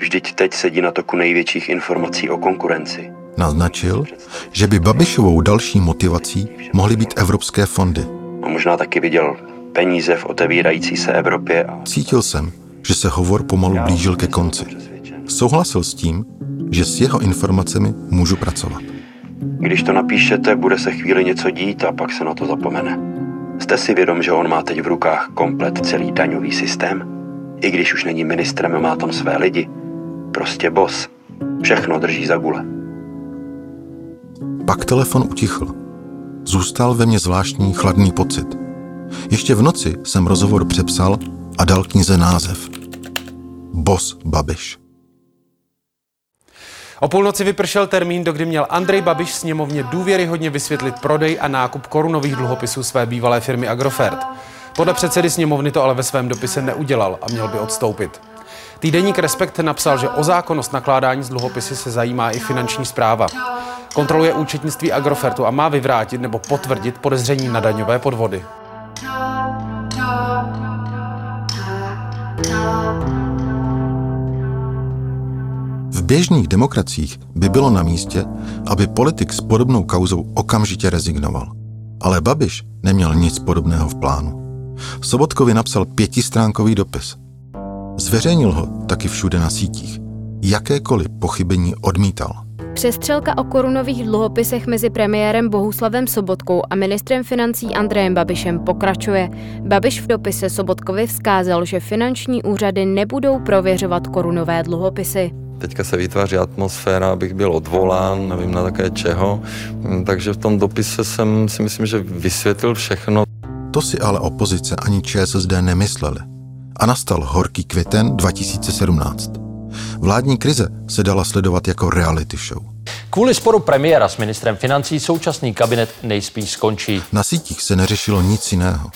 Vždyť teď sedí na toku největších informací o konkurenci. Naznačil, že by Babišovou další motivací mohly být evropské fondy. A možná taky viděl peníze v otevírající se Evropě a Cítil jsem, že se hovor pomalu blížil ke konci. Souhlasil s tím, že s jeho informacemi můžu pracovat. když to napíšete, bude se chvíli něco dít a pak se na to zapomene. Jste si vědom, že on má teď v rukách komplet celý daňový systém? I když už není ministrem, má tam své lidi. Prostě boss. Všechno drží za gule. Pak telefon utichl. Zůstal ve mně zvláštní chladný pocit. Ještě v noci jsem rozhovor přepsal a dal knize název. Bos Babiš. O půlnoci vypršel termín, do kdy měl Andrej Babiš sněmovně důvěryhodně vysvětlit prodej a nákup korunových dluhopisů své bývalé firmy Agrofert. Podle předsedy sněmovny to ale ve svém dopise neudělal a měl by odstoupit. Týdeník Respekt napsal, že o zákonnost nakládání s dluhopisy se zajímá i finanční zpráva. Kontroluje účetnictví Agrofertu a má vyvrátit nebo potvrdit podezření na daňové podvody. V běžných demokraciích by bylo na místě, aby politik s podobnou kauzou okamžitě rezignoval. Ale Babiš neměl nic podobného v plánu. Sobotkovi napsal pětistránkový dopis. Zveřejnil ho taky všude na sítích. Jakékoliv pochybení odmítal. Přestřelka o korunových dluhopisech mezi premiérem Bohuslavem Sobotkou a ministrem financí Andrejem Babišem pokračuje. Babiš v dopise Sobotkovi vzkázal, že finanční úřady nebudou prověřovat korunové dluhopisy. Teďka se vytváří atmosféra, abych byl odvolán, nevím na také čeho. Mm, Takže v tom dopise jsem si myslím, že vysvětlil všechno. To si ale opozice ani ČSSD nemysleli. A nastal horký květen 2017. Vládní krize se dala sledovat jako reality show. Kvůli sporu premiéra s ministrem financí současný kabinet nejspíš skončí. Na sítích se neřešilo nic jiného.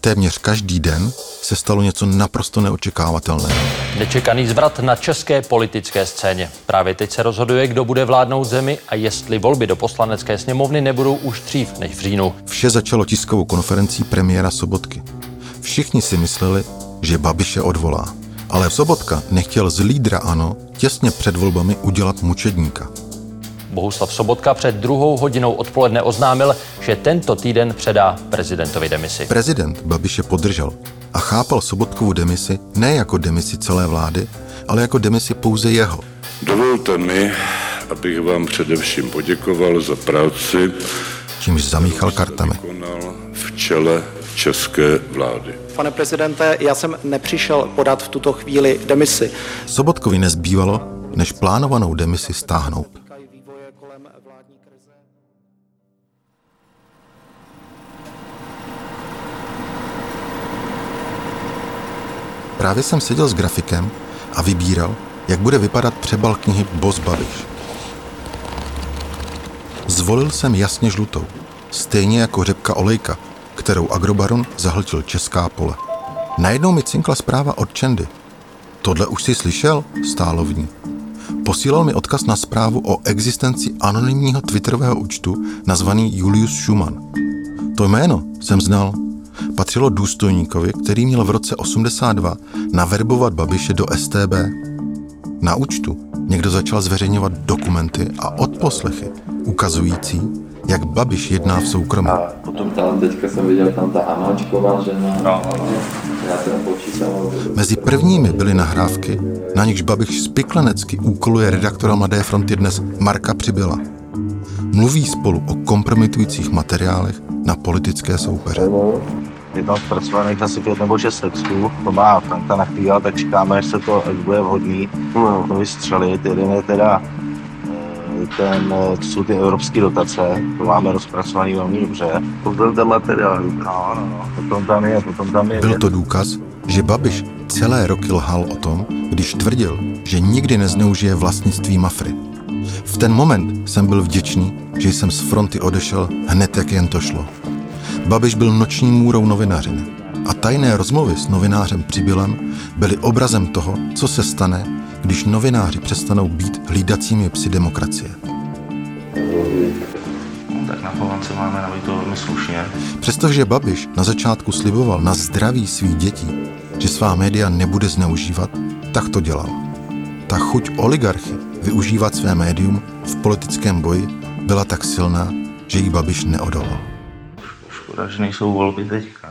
Téměř každý den se stalo něco naprosto neočekávatelného. Nečekaný zvrat na české politické scéně. Právě teď se rozhoduje, kdo bude vládnout zemi a jestli volby do poslanecké sněmovny nebudou už dřív než v říjnu. Vše začalo tiskovou konferencí premiéra Sobotky. Všichni si mysleli, že Babiše odvolá. Ale Sobotka nechtěl z lídra ANO těsně před volbami udělat mučedníka. Bohuslav Sobotka před druhou hodinou odpoledne oznámil, že tento týden předá prezidentovi demisi. Prezident Babiše podržel a chápal Sobotkovu demisi ne jako demisi celé vlády, ale jako demisi pouze jeho. Dovolte mi, abych vám především poděkoval za práci, čímž zamíchal kartami. v čele české vlády. Pane prezidente, já jsem nepřišel podat v tuto chvíli demisi. Sobotkovi nezbývalo, než plánovanou demisi stáhnout. Právě jsem seděl s grafikem a vybíral, jak bude vypadat přebal knihy Boss Babiš. Zvolil jsem jasně žlutou, stejně jako řepka olejka, kterou Agrobaron zahltil česká pole. Najednou mi cinkla zpráva od Čendy. Tohle už si slyšel? Stálo v ní. Posílal mi odkaz na zprávu o existenci anonymního twitterového účtu nazvaný Julius Schumann. To jméno jsem znal. Patřilo důstojníkovi, který měl v roce 82 naverbovat Babiše do STB. Na účtu někdo začal zveřejňovat dokumenty a odposlechy ukazující, jak Babiš jedná v soukromí. A potom tam teďka jsem viděl tam ta Amáčková žena. No. Já teda počítal. Mezi prvními byly nahrávky, na nichž Babiš spiklenecky úkoluje redaktora Mladé fronty dnes Marka Přibyla. Mluví spolu o kompromitujících materiálech na politické soupeře. Je tam zpracovaných asi pět nebo šest textů, to má Franka nachvíjel, tak čekáme, až se to, až bude vhodný, no. to vystřelit. Jeden je teda ten, to jsou ty evropské dotace, to máme rozpracovaný velmi dobře. Potom ten materiál, no, no, no. Potom tam je, potom tam je. Byl to důkaz, že Babiš celé roky lhal o tom, když tvrdil, že nikdy nezneužije vlastnictví Mafry. V ten moment jsem byl vděčný, že jsem z fronty odešel hned, jak jen to šlo. Babiš byl noční můrou novinařiny a tajné rozmluvy s novinářem Přibylem byly obrazem toho, co se stane, když novináři přestanou být hlídacími psy demokracie. Tak na Povance máme na to velmi slušně. Přestože Babiš na začátku sliboval na zdraví svých dětí, že svá média nebude zneužívat, tak to dělal. Ta chuť oligarchy využívat své médium v politickém boji byla tak silná, že jí Babiš neodolal. Škoda, že nejsou volby teďka.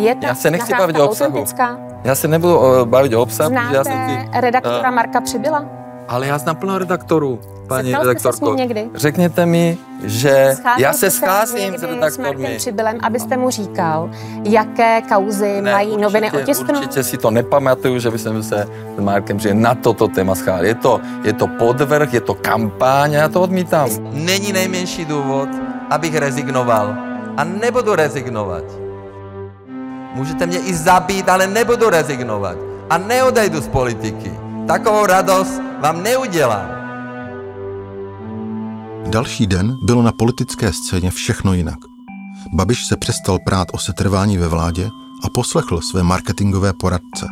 Je to Já se nechci bavit o obsahu. autentická? Já se nebudu uh, bavit o obsahu, Znáte já jsem si... redaktora eh, Marka Přibyla? Ale já znám plno redaktorů, paní Setkal se s redaktorko. někdy? Řekněte mi, že Scházel já se scházím s S redaktormi. Přibylem, abyste mu říkal, jaké kauzy Ne, mají noviny určitě- otisknout? Určitě si to nepamatuju, že bych se s Markem že na toto téma scházel. Je to, je to podvrh, je to kampaň a já to odmítám. Není nejmenší důvod, abych rezignoval. A nebudu rezignovat. Můžete mě i zabít, ale nebudu rezignovat. A neodejdu z politiky. Takovou radost vám neudělám. Další den bylo na politické scéně všechno jinak. Babiš se přestal prát o setrvání ve vládě a poslechl své marketingové poradce.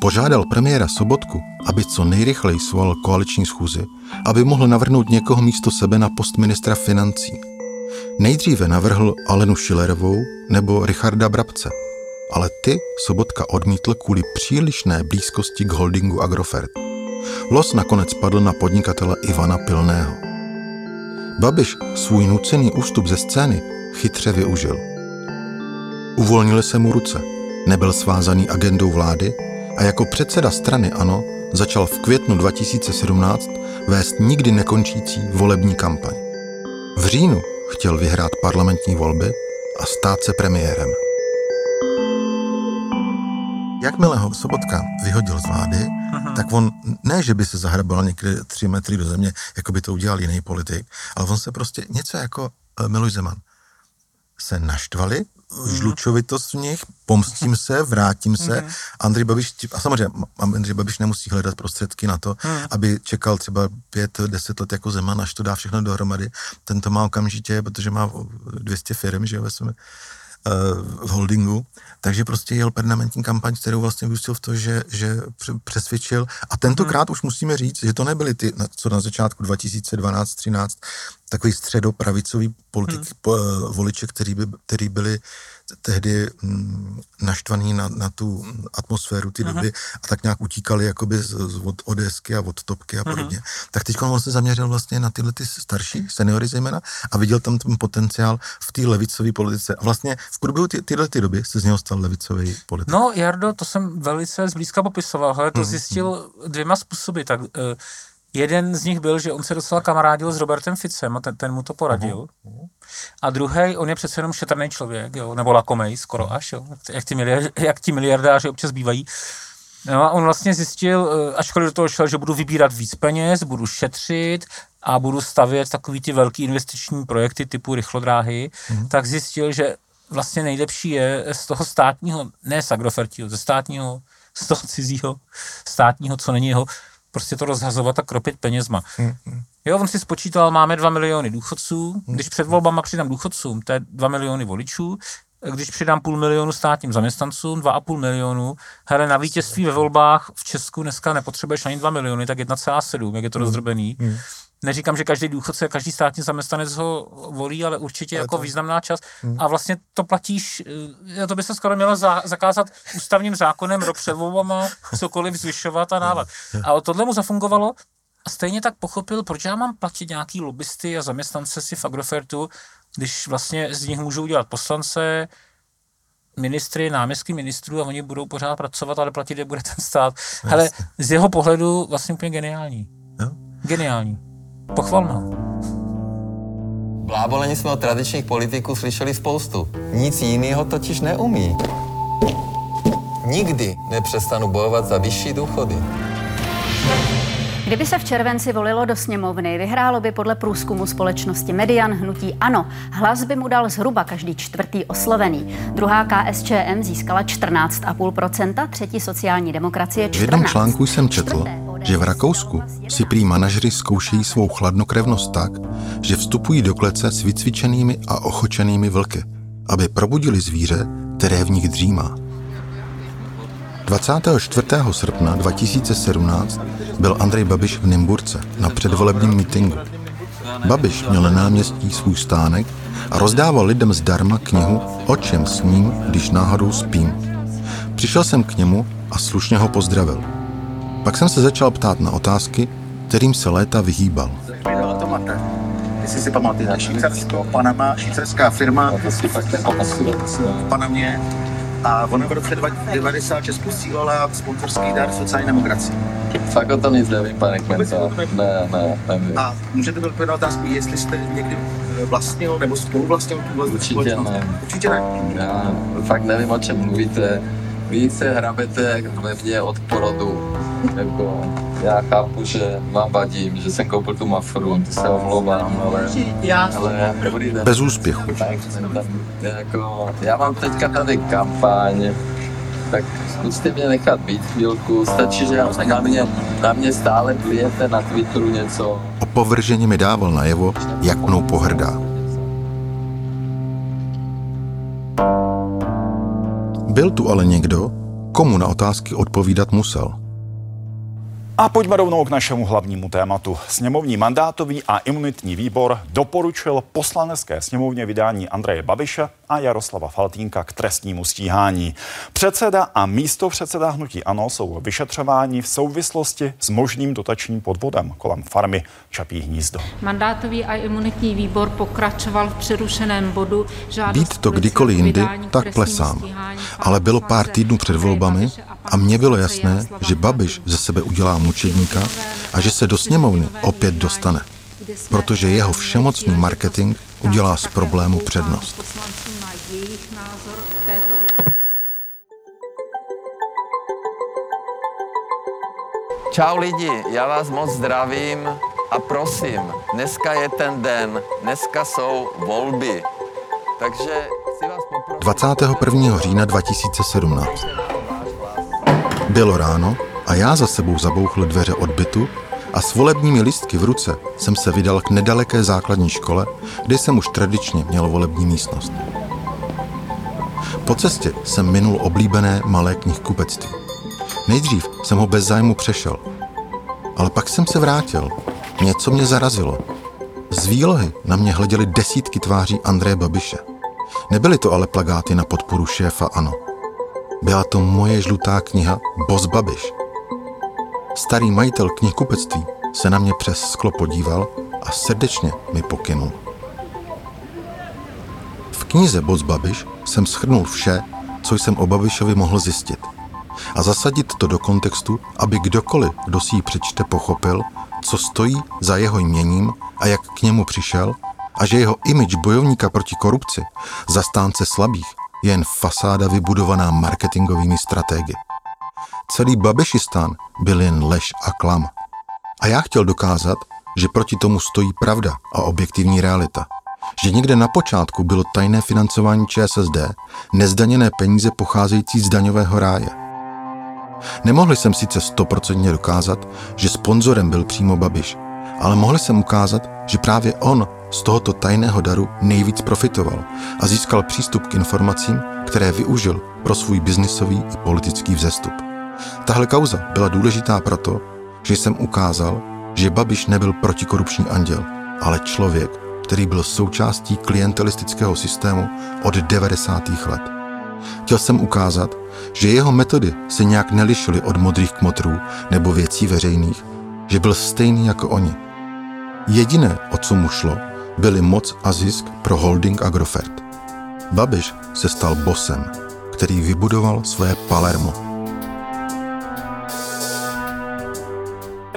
Požádal premiéra Sobotku, aby co nejrychleji svolal koaliční schůzi, aby mohl navrhnout někoho místo sebe na post ministra financí. Nejdříve navrhl Alenu Šilerovou nebo Richarda Brabce, ale ty Sobotka odmítl kvůli přílišné blízkosti k holdingu Agrofert. Los nakonec padl na podnikatele Ivana Pilného. Babiš svůj nucený ústup ze scény chytře využil. Uvolnily se mu ruce, nebyl svázaný agendou vlády a jako předseda strany ANO začal v květnu 2017 vést nikdy nekončící volební kampaň. V říjnu chtěl vyhrát parlamentní volby a stát se premiérem. Jakmile ho Sobotka vyhodil z vlády, tak on ne, že by se zahrabal někde tři metry do země, jako by to udělal jiný politik, ale on se prostě něco jako uh, Miloš Zeman se naštvali, žlučovitost v nich, pomstím se, vrátím se. Mhm. Andrej Babiš, a samozřejmě Andrej Babiš nemusí hledat prostředky na to, Mhm. aby čekal třeba pět, deset let jako Zeman, až to dá všechno dohromady. Ten to má okamžitě, protože má 200 firm, že jo, ve svém eh, v holdingu, takže prostě jel permanentní kampaň, kterou vlastně vyústil v to, že, že pře- přesvědčil. A tentokrát už musíme říct, že to nebyly ty, co na začátku 2012-13 takový středopravicový politik, hmm. po, voliče, který, by, který byli tehdy mm, naštvaný na, na tu atmosféru ty doby uh-huh. a tak nějak utíkali jakoby z, z, od Odesky a od Topky a podobně. Uh-huh. Tak teď on se zaměřil vlastně na tyhle ty starší seniory zejména a viděl tam ten potenciál v té levicové politice. A vlastně v průběhu ty, tyhle ty doby se z něho stal levicový politik. No, Jardo, to jsem velice zblízka popisoval, ale to uh-huh. zjistil dvěma způsoby. Tak, uh, Jeden z nich byl, že on se docela kamarádil s Robertem Ficem a ten, ten mu to poradil. Uh-huh. A druhý, on je přece jenom šetrný člověk, jo, nebo lakomej skoro až, jo, jak ti, miliard, jak ti miliardáři občas bývají. No a on vlastně zjistil, eh, ačkoliv do toho šel, že budu vybírat víc peněz, budu šetřit a budu stavět takový ty velký investiční projekty typu rychlodráhy, uh-huh. tak zjistil, že vlastně nejlepší je z toho státního, ne z Agrofertího, ze státního, z toho cizího, státního, co není jeho, prostě to rozhazovat a kropit penězma. Hmm. Jo, on si spočítal, máme 2 miliony důchodců, hmm. když před volbama přidám důchodcům, to je 2 miliony voličů, když přidám půl milionu státním zaměstnancům, 2,5 milionu, hele, na vítězství ve volbách v Česku dneska nepotřebuješ ani 2 miliony, tak 1,7, jak je to hmm. rozdrobený. Hmm. Neříkám, že každý důchodce, každý státní zaměstnanec ho volí, ale určitě ale jako to... významná část. Hmm. A vlastně to platíš, eh, to by se skoro mělo za, zakázat ústavním zákonem rok před volbama cokoliv zvyšovat a dávat. A tohle mu zafungovalo a stejně tak pochopil, proč já mám platit nějaký lobbysty a zaměstnance si v Agrofertu, když vlastně z nich můžou udělat poslance, ministry, náměstky ministrů a oni budou pořád pracovat, ale platit je bude ten stát. Hele, z jeho pohledu vlastně úplně geniální. No. Geniální. Pochvalná. Blábolení jsme od tradičních politiků slyšeli spoustu. Nic jiného totiž neumí. Nikdy nepřestanu bojovat za vyšší důchody. Kdyby se v červenci volilo do sněmovny, vyhrálo by podle průzkumu společnosti Median hnutí ANO. Hlas by mu dal zhruba každý čtvrtý oslovený. Druhá KSČM získala 14,5%, třetí sociální demokracie 14%. V jednom článku jsem četl, že v Rakousku si prý manažeři zkoušejí svou chladnokrevnost tak, že vstupují do klece s vycvičenými a ochočenými vlky, aby probudili zvíře, které v nich dřímá. 24. srpna 2017 byl Andrej Babiš v Nymburce na předvolebním mítingu. Babiš měl na náměstí svůj stánek a rozdával lidem zdarma knihu O čem sním, když náhodou spím. Přišel jsem k němu a slušně ho pozdravil. Pak jsem se začal ptát na otázky, kterým se léta vyhýbal. Jestli si pamatujete, Švýcarsko, Panama, švýcarská firma v Panamě a ona v roce 1996 posílala sponsorský dar sociální demokracii. Fakt o tom nic nevím, pane Kmenta. Ne, ne, nevím. A můžete mi odpovědět otázku, jestli jste někdy vlastnil nebo spoluvlastnil tu Určitě ne. Určitě ne. Já fakt nevím, o čem mluvíte. Vy se hrabete ve mně od porodu. Jako, já chápu, že vám vadím, že jsem koupil tu mafru, ty se omlouvám, ale, ale dobrý den. Bez úspěchu. jako, já mám teďka tady kampaň, tak zkuste mě nechat být chvílku. Stačí, že na mě, na mě stále plijete na Twitteru něco. O povržení mi dával najevo, jak mnou pohrdá. Byl tu ale někdo, komu na otázky odpovídat musel. A pojďme rovnou k našemu hlavnímu tématu. Sněmovní mandátový a imunitní výbor doporučil poslanecké sněmovně vydání Andreje Babiše a Jaroslava Faltínka k trestnímu stíhání. Předseda a místo předseda hnutí ANO jsou vyšetřováni v souvislosti s možným dotačním podvodem kolem farmy Čapí hnízdo. Mandátový a imunitní výbor pokračoval v přerušeném bodu. Být to kdykoliv jindy, tak plesám. Ale bylo pár týdnů před volbami a mně bylo jasné, že Babiš ze sebe udělá mučedníka a že se do sněmovny opět dostane. Protože jeho všemocný marketing udělá z problému přednost. Čau lidi, já vás moc zdravím a prosím, dneska je ten den, dneska jsou volby. Takže chci vás poprosit... 21. října 2017. Bylo ráno a já za sebou zabouchl dveře odbytu a s volebními listky v ruce jsem se vydal k nedaleké základní škole, kde jsem už tradičně měl volební místnost. Po cestě jsem minul oblíbené malé knihkupectví. Nejdřív jsem ho bez zájmu přešel, ale pak jsem se vrátil. Něco mě zarazilo. Z výlohy na mě hleděly desítky tváří Andreje Babiše. Nebyly to ale plagáty na podporu šéfa ANO. Byla to moje žlutá kniha Boz Babiš. Starý majitel knihkupectví se na mě přes sklo podíval a srdečně mi pokynul. V knize Boz Babiš jsem schrnul vše, co jsem o Babišovi mohl zjistit a zasadit to do kontextu, aby kdokoliv, kdo si ji přečte, pochopil, co stojí za jeho jměním a jak k němu přišel a že jeho image bojovníka proti korupci, zastánce slabých, je jen fasáda vybudovaná marketingovými strategie. Celý Babišistán byl jen lež a klam. A já chtěl dokázat, že proti tomu stojí pravda a objektivní realita. Že někde na počátku bylo tajné financování ČSSD, nezdaněné peníze pocházející z daňového ráje. Nemohli jsem sice stoprocentně dokázat, že sponzorem byl přímo Babiš, ale mohli jsem ukázat, že právě on z tohoto tajného daru nejvíc profitoval a získal přístup k informacím, které využil pro svůj biznisový i politický vzestup. Tahle kauza byla důležitá proto, že jsem ukázal, že Babiš nebyl protikorupční anděl, ale člověk, který byl součástí klientelistického systému od 90. let. Chtěl jsem ukázat, že jeho metody se nějak nelišily od modrých kmotrů nebo věcí veřejných, že byl stejný jako oni. Jediné, o co mu šlo, byly moc a zisk pro holding Agrofert. Babiš se stal bosem, který vybudoval své Palermo.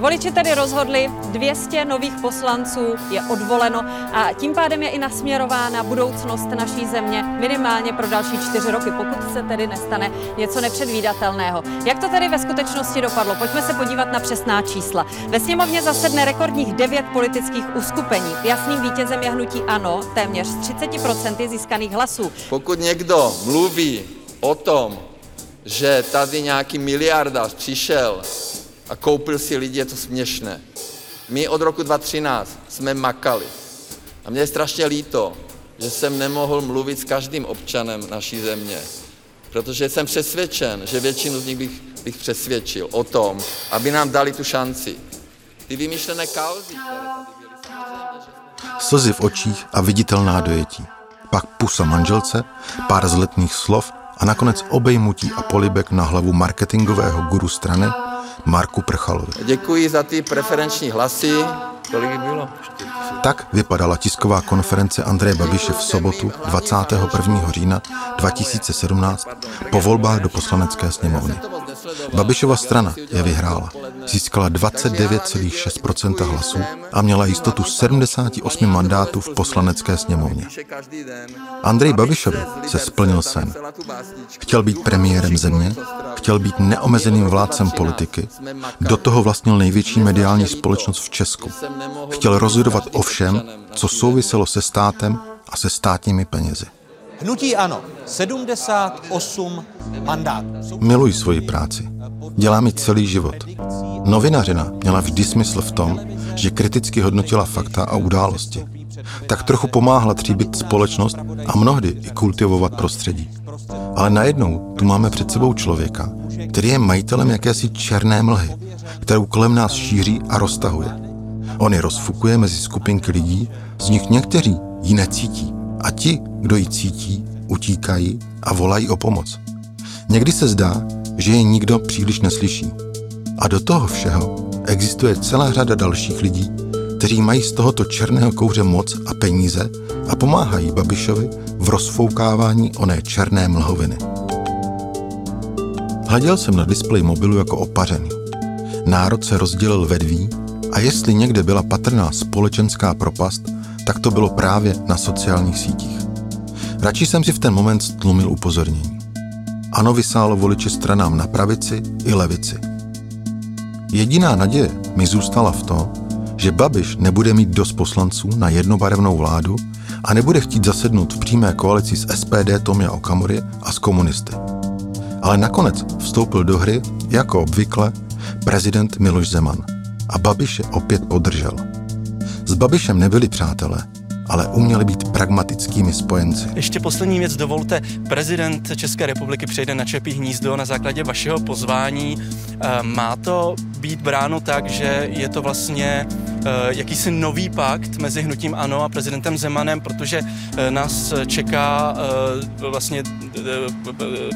Voliči tedy rozhodli, 200 nových poslanců je odvoleno a tím pádem je i nasměrována budoucnost naší země minimálně pro další čtyři roky, pokud se tedy nestane něco nepředvídatelného. Jak to tedy ve skutečnosti dopadlo? Pojďme se podívat na přesná čísla. Ve sněmovně zasedne rekordních devět politických uskupení. Jasným vítězem je hnutí ANO, téměř s 30% získaných hlasů. Pokud někdo mluví o tom, že tady nějaký miliardář přišel a koupil si lidi, je to směšné. My od roku 2013 jsme makali. A mě je strašně líto, že jsem nemohl mluvit s každým občanem naší země. Protože jsem přesvědčen, že většinu z nich bych, bych přesvědčil o tom, aby nám dali tu šanci. Ty vymyšlené kauzy, Slzy v očích a viditelná dojetí. Pak pusa manželce, pár zletných slov a nakonec obejmutí a polibek na hlavu marketingového guru strany Marku Prchalovi. Děkuji za ty preferenční hlasy. Kolik bylo? Tak vypadala tisková konference Andreje Babiše v sobotu 21. října 2017 po volbách do poslanecké sněmovny. Babišova strana je vyhrála. Získala 29,6% hlasů a měla jistotu 78 mandátů v poslanecké sněmovně. Andrej Babišovi se splnil sen. Chtěl být premiérem země, chtěl být neomezeným vládcem politiky, do toho vlastnil největší mediální společnost v Česku. Chtěl rozhodovat o všem, co souviselo se státem a se státními penězi. Hnutí ano, 78 mandátů. Miluji svoji práci. Dělá mi celý život. Novinařina měla vždy smysl v tom, že kriticky hodnotila fakta a události. Tak trochu pomáhla tříbit společnost a mnohdy i kultivovat prostředí. Ale najednou tu máme před sebou člověka, který je majitelem jakési černé mlhy, kterou kolem nás šíří a roztahuje. On je rozfukuje mezi skupinky lidí, z nich někteří ji necítí a ti, kdo ji cítí, utíkají a volají o pomoc. Někdy se zdá, že je nikdo příliš neslyší. A do toho všeho existuje celá řada dalších lidí, kteří mají z tohoto černého kouře moc a peníze a pomáhají Babišovi v rozfoukávání oné černé mlhoviny. Hleděl jsem na displej mobilu jako opařený. Národ se rozdělil ve dví a jestli někde byla patrná společenská propast, tak to bylo právě na sociálních sítích. Radši jsem si v ten moment stlumil upozornění. Ano vysálo voliče stranám na pravici i levici. Jediná naděje mi zůstala v tom, že Babiš nebude mít dost poslanců na jednobarevnou vládu a nebude chtít zasednout v přímé koalici s SPD Tomia Okamury a s komunisty. Ale nakonec vstoupil do hry, jako obvykle, prezident Miloš Zeman a Babiše opět podržel. S Babišem nebyli přátelé, ale uměli být pragmatickými spojenci. Ještě poslední věc dovolte. Prezident České republiky přejde na Čepí hnízdo na základě vašeho pozvání. Má to být bráno tak, že je to vlastně jakýsi nový pakt mezi hnutím ANO a prezidentem Zemanem, protože nás čeká vlastně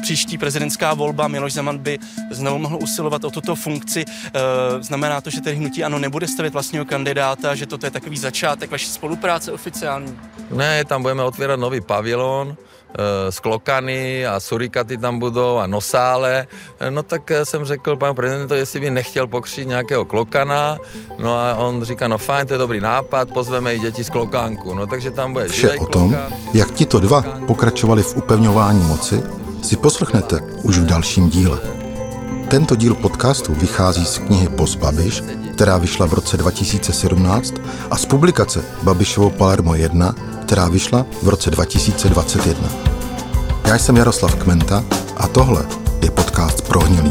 příští prezidentská volba. Miloš Zeman by znovu mohl usilovat o tuto funkci. Znamená to, že tedy hnutí ANO nebude stavit vlastního kandidáta, že toto je takový začátek vaší spolupráce oficiální? Ne, tam budeme otvírat nový pavilon, eh, klokany a surikaty tam budou a nosále. Eh, no tak eh, jsem řekl panu prezidentu, jestli by nechtěl pokřít nějakého klokana. No a on říká, no fajn, to je dobrý nápad, pozveme i děti z klokánku. No takže tam bude Vše o tom, jak tito dva pokračovali v upevňování moci, si poslechnete už v dalším díle. Tento díl podcastu vychází z knihy Post Babiš, která vyšla v roce 2017 a z publikace Babišovo Palermo 1, která vyšla v roce 2021. Já jsem Jaroslav Kmenta a tohle je podcast Prohnilý.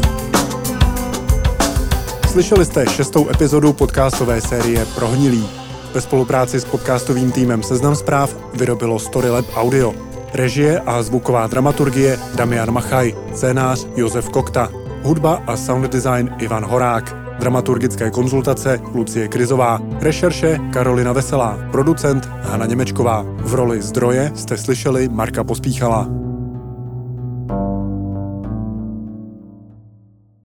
Slyšeli jste šestou epizodu podcastové série Prohnilý. Ve spolupráci s podcastovým týmem Seznam zpráv vyrobilo Storylab Audio. Režie a zvuková dramaturgie Damian Machaj, scénář Josef Kokta, hudba a sound design Ivan Horák. Dramaturgické konzultace Lucie Krizová, rešerše Karolina Veselá, producent Hana Němečková. V roli zdroje jste slyšeli Marka Pospíchala.